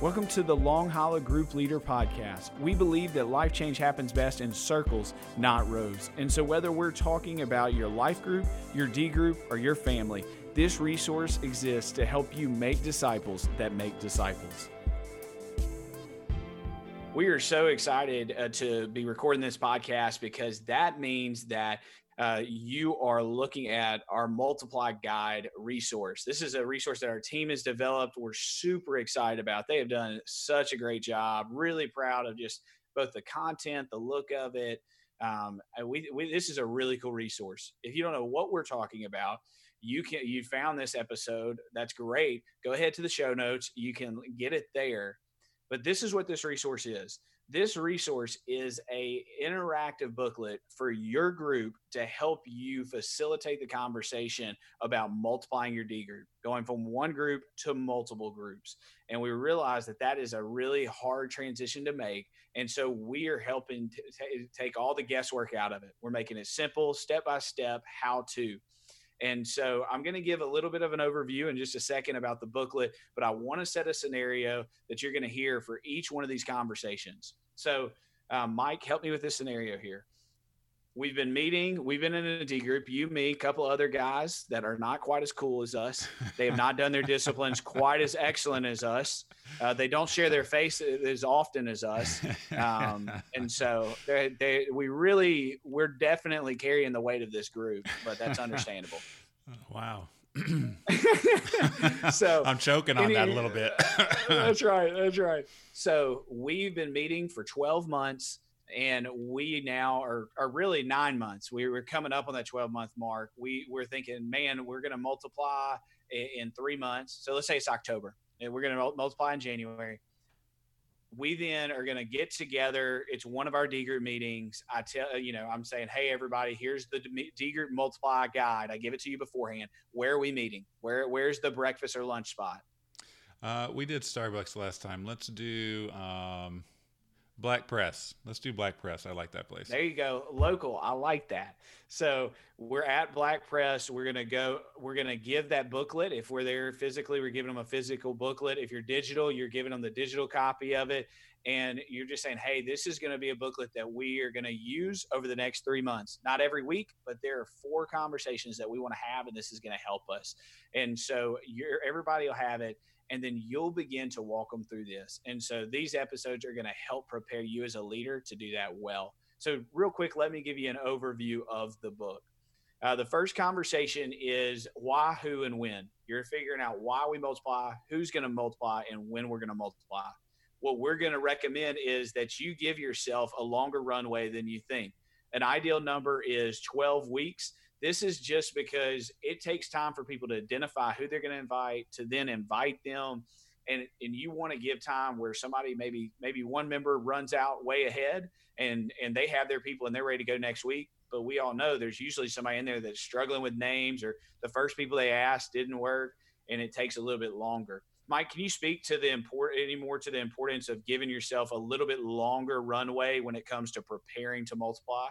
Welcome to the Long Hollow Group Leader Podcast. We believe that life change happens best in circles, not rows. And so, whether we're talking about your life group, your D group, or your family, this resource exists to help you make disciples that make disciples. We are so excited uh, to be recording this podcast because that means that uh, you are looking at our multiply guide resource. This is a resource that our team has developed. We're super excited about. They have done such a great job. Really proud of just both the content, the look of it. Um, we, we, this is a really cool resource. If you don't know what we're talking about, you can you found this episode. That's great. Go ahead to the show notes. You can get it there. But this is what this resource is this resource is a interactive booklet for your group to help you facilitate the conversation about multiplying your d group going from one group to multiple groups. And we realize that that is a really hard transition to make. And so we are helping to t- take all the guesswork out of it. We're making it simple step by step how to. And so I'm going to give a little bit of an overview in just a second about the booklet, but I want to set a scenario that you're going to hear for each one of these conversations. So, um, Mike, help me with this scenario here. We've been meeting. We've been in a D group. You, me, a couple other guys that are not quite as cool as us. They have not done their disciplines quite as excellent as us. Uh, they don't share their face as often as us, um, and so they, they, we really, we're definitely carrying the weight of this group. But that's understandable. Wow. so I'm choking on any, that a little bit. that's right. That's right. So we've been meeting for 12 months and we now are, are really nine months. We were coming up on that 12 month mark. We we're thinking, man, we're going to multiply in, in, three months. So let's say it's October and we're going to multiply in January we then are going to get together. It's one of our D group meetings. I tell you know, I'm saying, hey everybody, here's the D group multiply guide. I give it to you beforehand. Where are we meeting? Where where's the breakfast or lunch spot? Uh, we did Starbucks last time. Let's do um, Black Press. Let's do Black Press. I like that place. There you go. Local. I like that. So we're at Black Press. We're gonna go. We're gonna give that booklet. If we're there physically, we're giving them a physical booklet. If you're digital, you're giving them the digital copy of it. And you're just saying, hey, this is going to be a booklet that we are going to use over the next three months. Not every week, but there are four conversations that we want to have, and this is going to help us. And so you're everybody will have it and then you'll begin to walk them through this. And so these episodes are going to help prepare you as a leader to do that well. So, real quick, let me give you an overview of the book. Uh, the first conversation is why, who, and when. You're figuring out why we multiply, who's going to multiply, and when we're going to multiply. What we're going to recommend is that you give yourself a longer runway than you think. An ideal number is 12 weeks. This is just because it takes time for people to identify who they're going to invite, to then invite them, and and you want to give time where somebody maybe maybe one member runs out way ahead and and they have their people and they're ready to go next week. But we all know there's usually somebody in there that's struggling with names or the first people they asked didn't work, and it takes a little bit longer. Mike, can you speak to the import any more to the importance of giving yourself a little bit longer runway when it comes to preparing to multiply?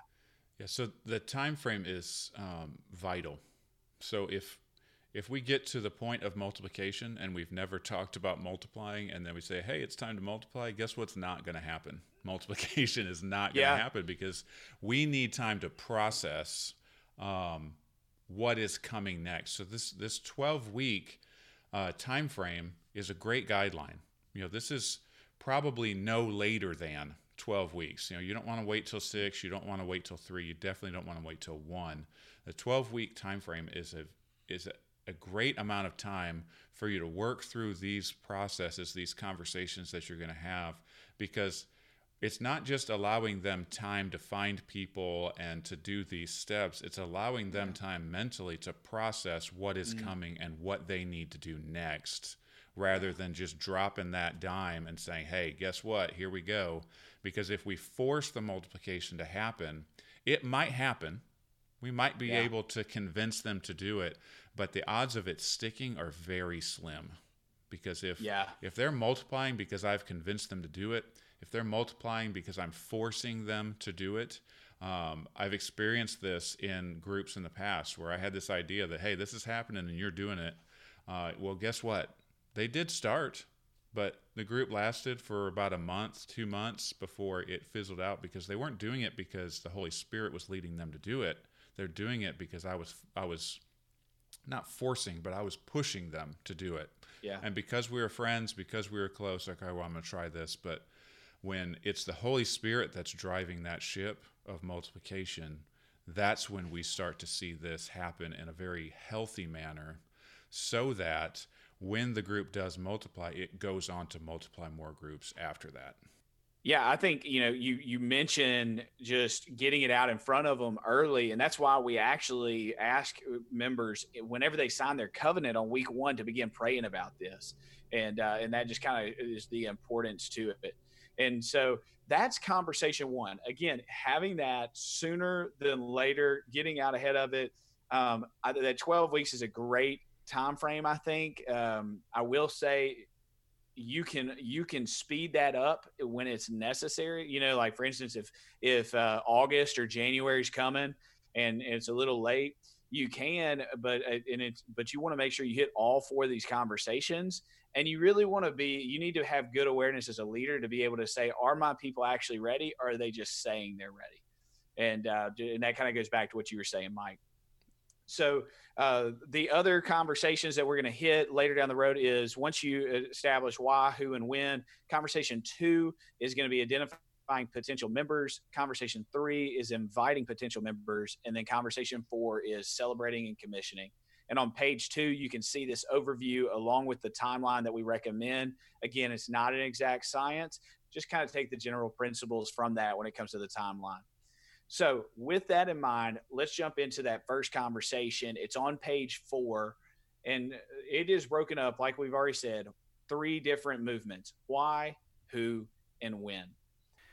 Yeah, so the time frame is um, vital. So if if we get to the point of multiplication and we've never talked about multiplying, and then we say, "Hey, it's time to multiply," guess what's not going to happen? Multiplication is not going to yeah. happen because we need time to process um, what is coming next. So this this twelve week uh, time frame is a great guideline. You know, this is probably no later than 12 weeks. You know, you don't want to wait till six. You don't want to wait till three. You definitely don't want to wait till one. The 12 week time frame is a is a, a great amount of time for you to work through these processes, these conversations that you're going to have, because it's not just allowing them time to find people and to do these steps it's allowing them time mentally to process what is mm. coming and what they need to do next rather than just dropping that dime and saying, hey, guess what? Here we go. Because if we force the multiplication to happen, it might happen. We might be yeah. able to convince them to do it, but the odds of it sticking are very slim. Because if yeah. if they're multiplying because I've convinced them to do it, if they're multiplying because I'm forcing them to do it, um, I've experienced this in groups in the past where I had this idea that hey, this is happening and you're doing it. Uh, well, guess what? they did start, But the group lasted for about a month, two months before it fizzled out because they weren't doing it because the Holy Spirit was leading them to do it. They're doing it because I was I was not forcing, but I was pushing them to do it. Yeah. And because we were friends, because we were close, like, okay, well, I'm gonna try this. But when it's the Holy Spirit that's driving that ship of multiplication, that's when we start to see this happen in a very healthy manner so that when the group does multiply, it goes on to multiply more groups after that. Yeah, I think you know you you mentioned just getting it out in front of them early, and that's why we actually ask members whenever they sign their covenant on week one to begin praying about this, and uh, and that just kind of is the importance to it. And so that's conversation one. Again, having that sooner than later, getting out ahead of it. Um, I, that 12 weeks is a great time frame. I think. Um, I will say you can you can speed that up when it's necessary you know like for instance if if uh, august or january is coming and it's a little late you can but uh, and it's but you want to make sure you hit all four of these conversations and you really want to be you need to have good awareness as a leader to be able to say are my people actually ready or are they just saying they're ready and uh, and that kind of goes back to what you were saying mike so uh, the other conversations that we're going to hit later down the road is once you establish why, who, and when. Conversation two is going to be identifying potential members. Conversation three is inviting potential members, and then conversation four is celebrating and commissioning. And on page two, you can see this overview along with the timeline that we recommend. Again, it's not an exact science. Just kind of take the general principles from that when it comes to the timeline. So, with that in mind, let's jump into that first conversation. It's on page four, and it is broken up, like we've already said, three different movements why, who, and when.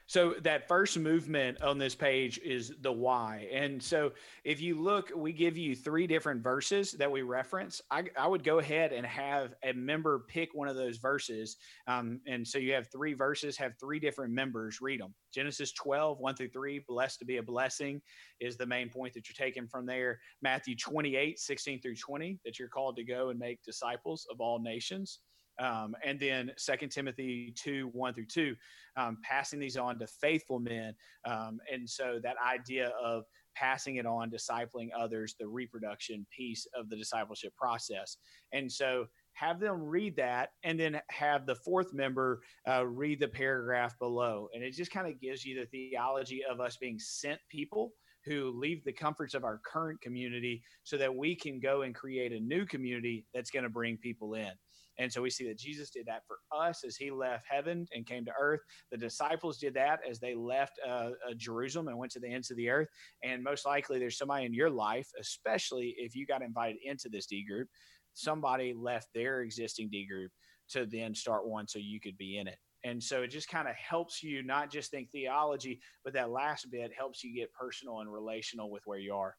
So that first movement on this page is the why. And so if you look, we give you three different verses that we reference. I, I would go ahead and have a member pick one of those verses. Um, and so you have three verses, have three different members read them. Genesis 12, 1 through 3, blessed to be a blessing is the main point that you're taking from there. Matthew 28, 16 through 20, that you're called to go and make disciples of all nations. Um, and then Second Timothy 2 1 through 2, um, passing these on to faithful men. Um, and so that idea of passing it on, discipling others, the reproduction piece of the discipleship process. And so have them read that and then have the fourth member uh, read the paragraph below. And it just kind of gives you the theology of us being sent people who leave the comforts of our current community so that we can go and create a new community that's going to bring people in. And so we see that Jesus did that for us as he left heaven and came to earth. The disciples did that as they left uh, uh, Jerusalem and went to the ends of the earth. And most likely there's somebody in your life, especially if you got invited into this D group, somebody left their existing D group to then start one so you could be in it. And so it just kind of helps you not just think theology, but that last bit helps you get personal and relational with where you are.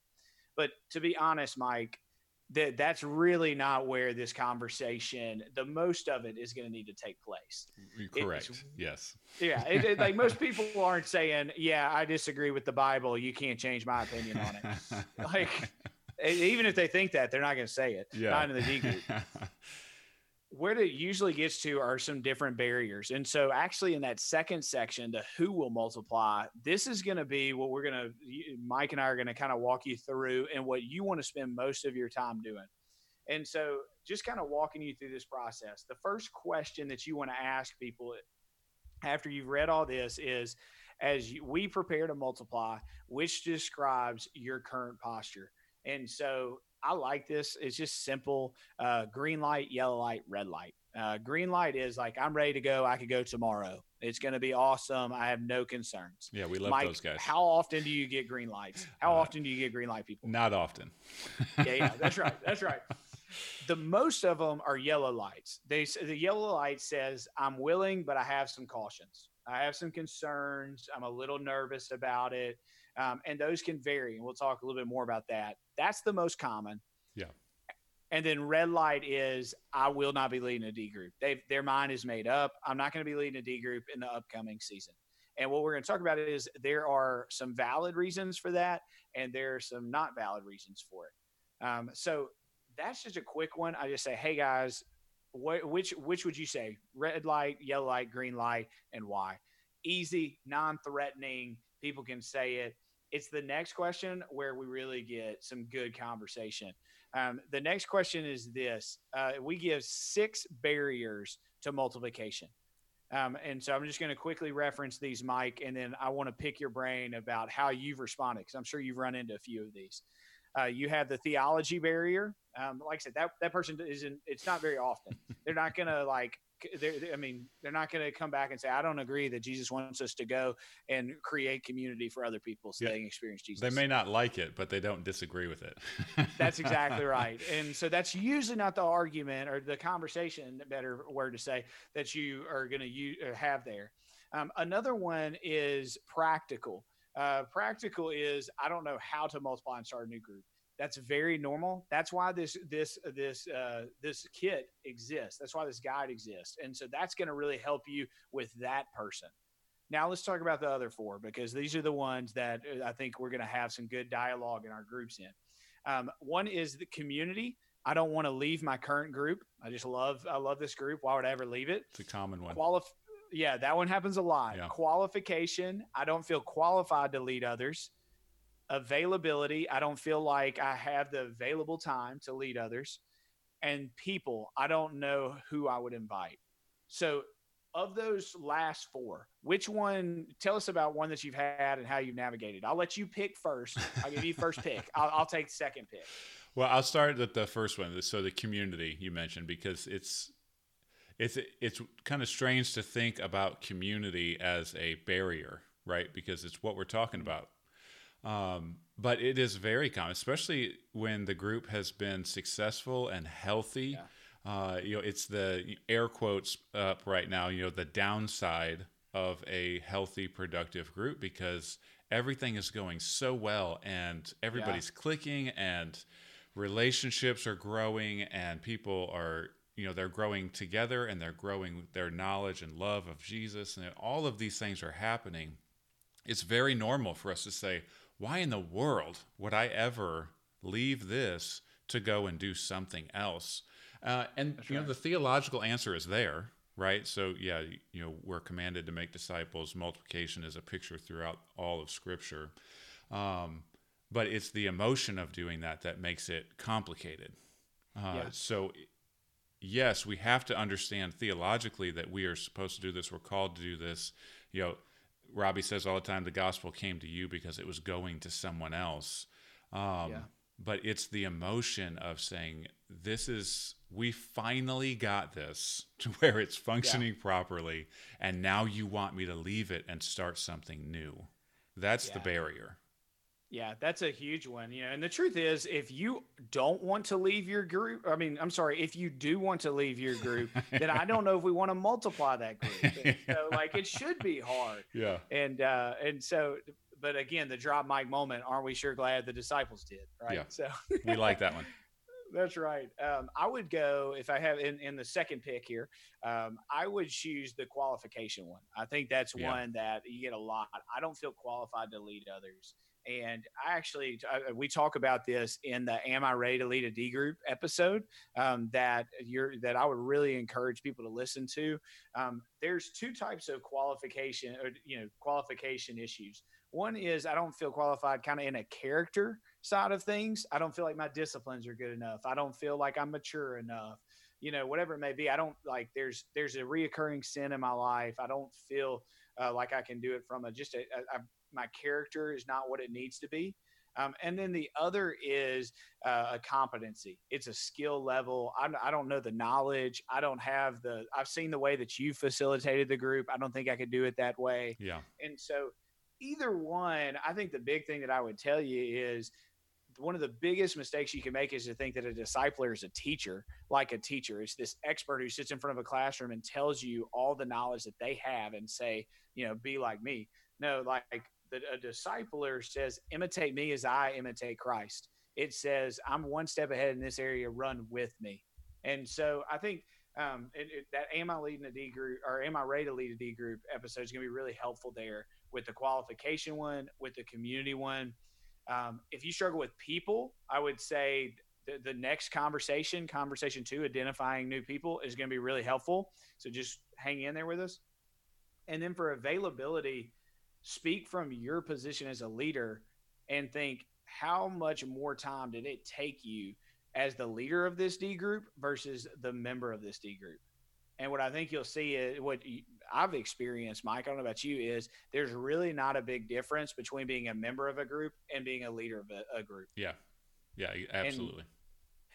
But to be honest, Mike, that that's really not where this conversation the most of it is going to need to take place. Correct. it's, yes. Yeah it, it, like most people aren't saying yeah i disagree with the bible. You can't change my opinion on it. Like even if they think that they're not going to say it. Yeah. not in the d group where it usually gets to are some different barriers. And so, actually, in that second section, the who will multiply, this is going to be what we're going to, Mike and I are going to kind of walk you through and what you want to spend most of your time doing. And so, just kind of walking you through this process, the first question that you want to ask people after you've read all this is as we prepare to multiply, which describes your current posture. And so I like this. It's just simple. Uh, green light, yellow light, red light. Uh, green light is like I'm ready to go. I could go tomorrow. It's going to be awesome. I have no concerns. Yeah, we love Mike, those guys. How often do you get green lights? How uh, often do you get green light people? Not often. yeah, yeah, that's right. That's right. The most of them are yellow lights. They the yellow light says I'm willing, but I have some cautions. I have some concerns. I'm a little nervous about it. Um, and those can vary. And we'll talk a little bit more about that. That's the most common. Yeah. And then red light is I will not be leading a D group. They their mind is made up. I'm not going to be leading a D group in the upcoming season. And what we're going to talk about is there are some valid reasons for that, and there are some not valid reasons for it. Um, so that's just a quick one. I just say, hey guys, Wh- which which would you say? Red light, yellow light, green light, and why? Easy, non-threatening. People can say it. It's the next question where we really get some good conversation. Um, the next question is this: uh, We give six barriers to multiplication. Um, and so I'm just going to quickly reference these, Mike, and then I want to pick your brain about how you've responded because I'm sure you've run into a few of these. Uh, you have the theology barrier. Um, like I said, that that person isn't. It's not very often. They're not going to like I mean, they're not going to come back and say, "I don't agree that Jesus wants us to go and create community for other people so yeah. they experience Jesus." They may not like it, but they don't disagree with it. that's exactly right, and so that's usually not the argument or the conversation, better word to say, that you are going to have there. Um, another one is practical. Uh, practical is I don't know how to multiply and start a new group. That's very normal. That's why this this this uh, this kit exists. That's why this guide exists, and so that's going to really help you with that person. Now let's talk about the other four because these are the ones that uh, I think we're going to have some good dialogue in our groups in. Um, one is the community. I don't want to leave my current group. I just love I love this group. Why would I ever leave it? It's a common one. Qualif- yeah, that one happens a lot. Yeah. Qualification. I don't feel qualified to lead others availability. I don't feel like I have the available time to lead others. And people, I don't know who I would invite. So, of those last four, which one? Tell us about one that you've had and how you've navigated. I'll let you pick first. I'll give you first pick. I'll, I'll take second pick. Well, I'll start with the first one. So the community you mentioned because it's it's it's kind of strange to think about community as a barrier, right? Because it's what we're talking about. Um, but it is very common, especially when the group has been successful and healthy. Yeah. Uh, you know, it's the air quotes up right now. You know, the downside of a healthy, productive group because everything is going so well and everybody's yeah. clicking and relationships are growing and people are you know they're growing together and they're growing their knowledge and love of Jesus and all of these things are happening it's very normal for us to say why in the world would I ever leave this to go and do something else? Uh, and That's you right. know the theological answer is there, right? So yeah, you know we're commanded to make disciples. Multiplication is a picture throughout all of Scripture, um, but it's the emotion of doing that that makes it complicated. Uh, yeah. So yes, we have to understand theologically that we are supposed to do this. We're called to do this. You know, Robby says all the time, the gospel came to you because it was going to someone else. Um, yeah. But it's the emotion of saying, this is, we finally got this to where it's functioning yeah. properly. And now you want me to leave it and start something new. That's yeah. the barrier. Yeah, that's a huge one. You know, and the truth is, if you don't want to leave your group, I mean, I'm sorry, if you do want to leave your group, then I don't know if we want to multiply that group. And so, like, it should be hard. Yeah. And uh, and so, but again, the drop mic moment. Aren't we sure glad the disciples did? Right. Yeah. So we like that one. That's right. Um, I would go if I have in, in the second pick here. Um, I would choose the qualification one. I think that's yeah. one that you get a lot. I don't feel qualified to lead others. And I actually, uh, we talk about this in the "Am I Ready to Lead a D Group" episode um, that you're that I would really encourage people to listen to. Um, there's two types of qualification, or you know, qualification issues. One is I don't feel qualified, kind of in a character side of things. I don't feel like my disciplines are good enough. I don't feel like I'm mature enough. You know, whatever it may be. I don't like. There's there's a reoccurring sin in my life. I don't feel uh, like I can do it from a just a, a, my character is not what it needs to be. Um, and then the other is uh, a competency. It's a skill level. I, I, don't know the knowledge. I don't have the. I've seen the way that you facilitated the group. I don't think I could do it that way. Yeah. And so, either one, I think the big thing that I would tell you is one of the biggest mistakes you can make is to think that a discipler is a teacher, like a teacher. It's this expert who sits in front of a classroom and tells you all the knowledge that they have and say, you know, be like me. No, like the, a discipler says, imitate me as I imitate Christ. It says, I'm one step ahead in this area, run with me. And so I think um, it, it, that am I leading a D group or am I ready to lead a D group episode is going to be really helpful there with the qualification one, with the community one. Um, if you struggle with people, I would say the, the next conversation, conversation two, identifying new people, is going to be really helpful. So just hang in there with us. And then for availability, speak from your position as a leader and think how much more time did it take you as the leader of this D group versus the member of this D group? And what I think you'll see is what I've experienced, Mike, I don't know about you, is there's really not a big difference between being a member of a group and being a leader of a, a group. Yeah. Yeah, absolutely. And,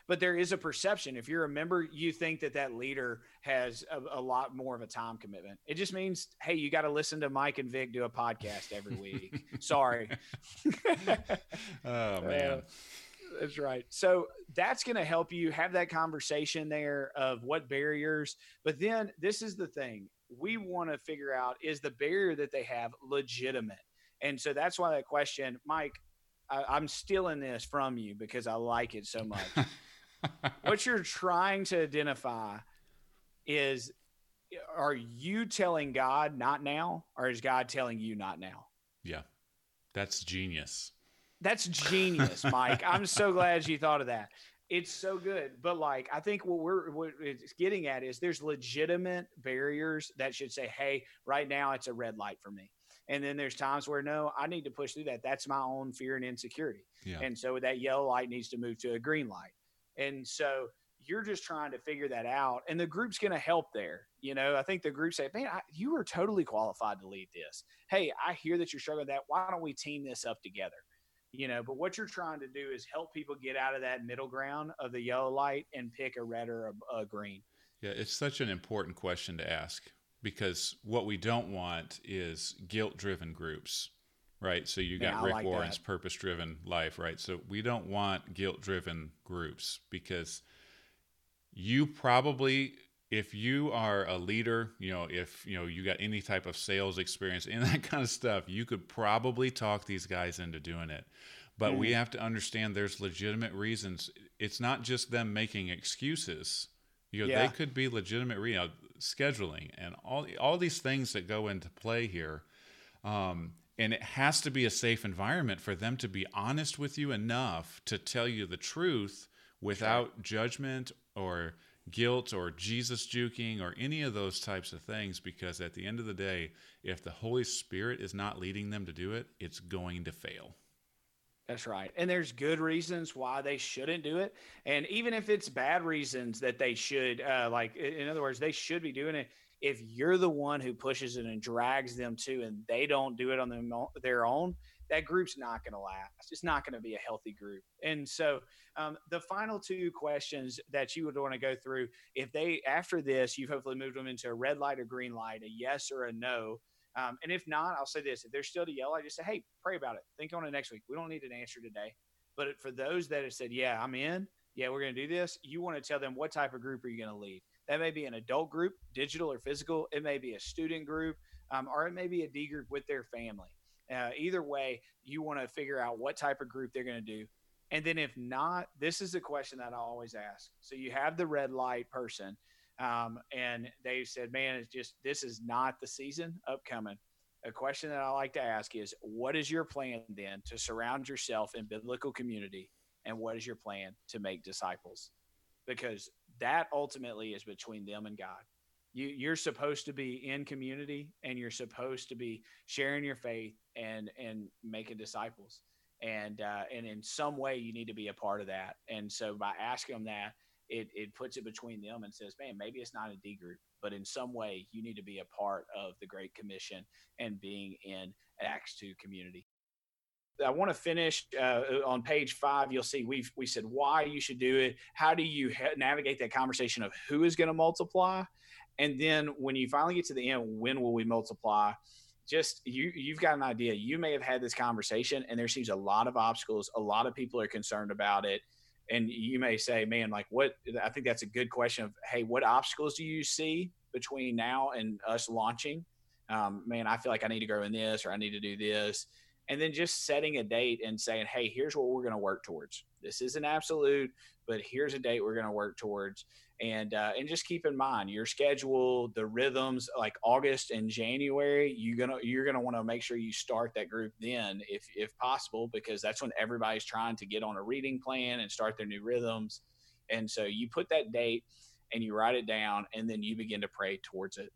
but there is a perception. If you're a member, you think that that leader has a, a lot more of a time commitment. It just means, hey, you got to listen to Mike and Vick do a podcast every week. Sorry. oh man. That's right. So that's going to help you have that conversation there of what barriers. But then this is the thing we want to figure out is the barrier that they have legitimate? And so that's why that question, Mike, I, am stealing this from you because I like it so much. what you're trying to identify is are you telling God not now, or is God telling you not now? Yeah, that's genius. That's genius, Mike. I'm so glad you thought of that. It's so good. But like, I think what we're what it's getting at is there's legitimate barriers that should say, hey, right now it's a red light for me. And then there's times where no, I need to push through that. That's my own fear and insecurity. Yeah. And so that yellow light needs to move to a green light. And so you're just trying to figure that out. And the group's going to help there. You know, I think the group say, man, I, you are totally qualified to lead this. Hey, I hear that you're struggling with that. Why don't we team this up together? You know, but what you're trying to do is help people get out of that middle ground of the yellow light and pick a red or a, a green. Yeah, it's such an important question to ask because what we don't want is guilt driven groups right? So you got Rick like Warren's purpose driven life, right? So we don't want guilt driven groups because you probably if you are a leader, you know, if you know you got any type of sales experience and that kind of stuff, you could probably talk these guys into doing it. But mm-hmm. we have to understand there's legitimate reasons. It's not just them making excuses. You know, yeah. they could be legitimate, you know, scheduling and all all these things that go into play here. Um, and it has to be a safe environment for them to be honest with you enough to tell you the truth without judgment or guilt or Jesus juking or any of those types of things because at the end of the day if the holy spirit is not leading them to do it it's going to fail that's right. And there's good reasons why they shouldn't do it. And even if it's bad reasons that they should, uh, like, in other words, they should be doing it, if you're the one who pushes it and drags them to and they don't do it on their own that group's not going to last. It's not going to be a healthy group. And so um, the final two questions that you would want to go through if they after this you've hopefully moved them into a red light or green light a yes or a no um, and if not i'll say this if they're still to yell i just say hey pray about it. Think on it next week. We don't need an answer today. But for those that have said yeah i'm in. Yeah we're going to do this you want to tell them what type of group are you going to lead that may be an adult group, digital or physical. It may be a student group, um, or it may be a D group with their family. Uh, either way, you want to figure out what type of group they're going to do. And then if not, this is the question that I always ask. So you have the red light person, um, and they said, man, it's just, this is not the season upcoming. A question that I like to ask is, what is your plan then to surround yourself in biblical community? And what is your plan to make disciples? Because that ultimately is between them and God. You, you're supposed to be in community and you're supposed to be sharing your faith and and making disciples. And uh, and in some way you need to be a part of that. And so by asking them that it, it puts it between them and says man maybe it's not a d group but in some way you need to be a part of the great commission and being in acts 2 community I want to finish uh, on page five. You'll see we've we said why you should do it. How do you ha- navigate that conversation of who is going to multiply, and then when you finally get to the end, when will we multiply? Just you you've got an idea. You may have had this conversation, and there seems a lot of obstacles. A lot of people are concerned about it, and you may say, "Man, like what?" I think that's a good question. Of hey, what obstacles do you see between now and us launching? Um, man, I feel like I need to grow in this, or I need to do this and then just setting a date and saying, hey, here's what we're going to work towards. This isn't absolute, but here's a date we're going to work towards. And uh, and just keep in mind your schedule, the rhythms, like August and January. You're gonna you're gonna want to make sure you start that group then, if if possible, because that's when everybody's trying to get on a reading plan and start their new rhythms. And so you put that date and you write it down, and then you begin to pray towards it.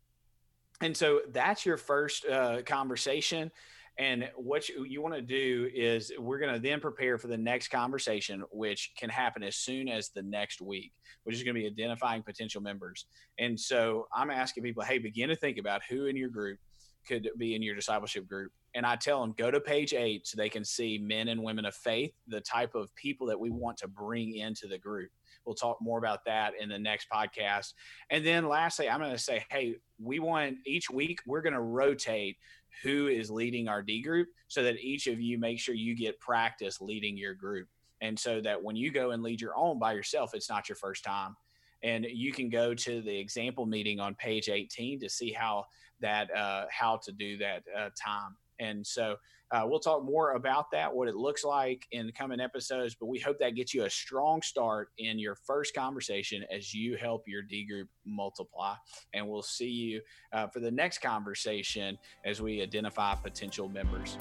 And so that's your first uh, conversation. And what you, you want to do is we're going to then prepare for the next conversation, which can happen as soon as the next week, which is going to be identifying potential members. And so I'm asking people, hey, begin to think about who in your group could be in your discipleship group. And I tell them, go to page eight so they can see men and women of faith, the type of people that we want to bring into the group. We'll talk more about that in the next podcast. And then lastly, I'm going to say, hey, we want each week, we're going to rotate who is leading our D group so that each of you make sure you get practice leading your group. And so that when you go and lead your own by yourself, it's not your first time. And you can go to the example meeting on page 18 to see how that, uh, how to do that uh, time. And so uh, we'll talk more about that, what it looks like in the coming episodes. But we hope that gets you a strong start in your first conversation as you help your D group multiply. And we'll see you uh, for the next conversation as we identify potential members.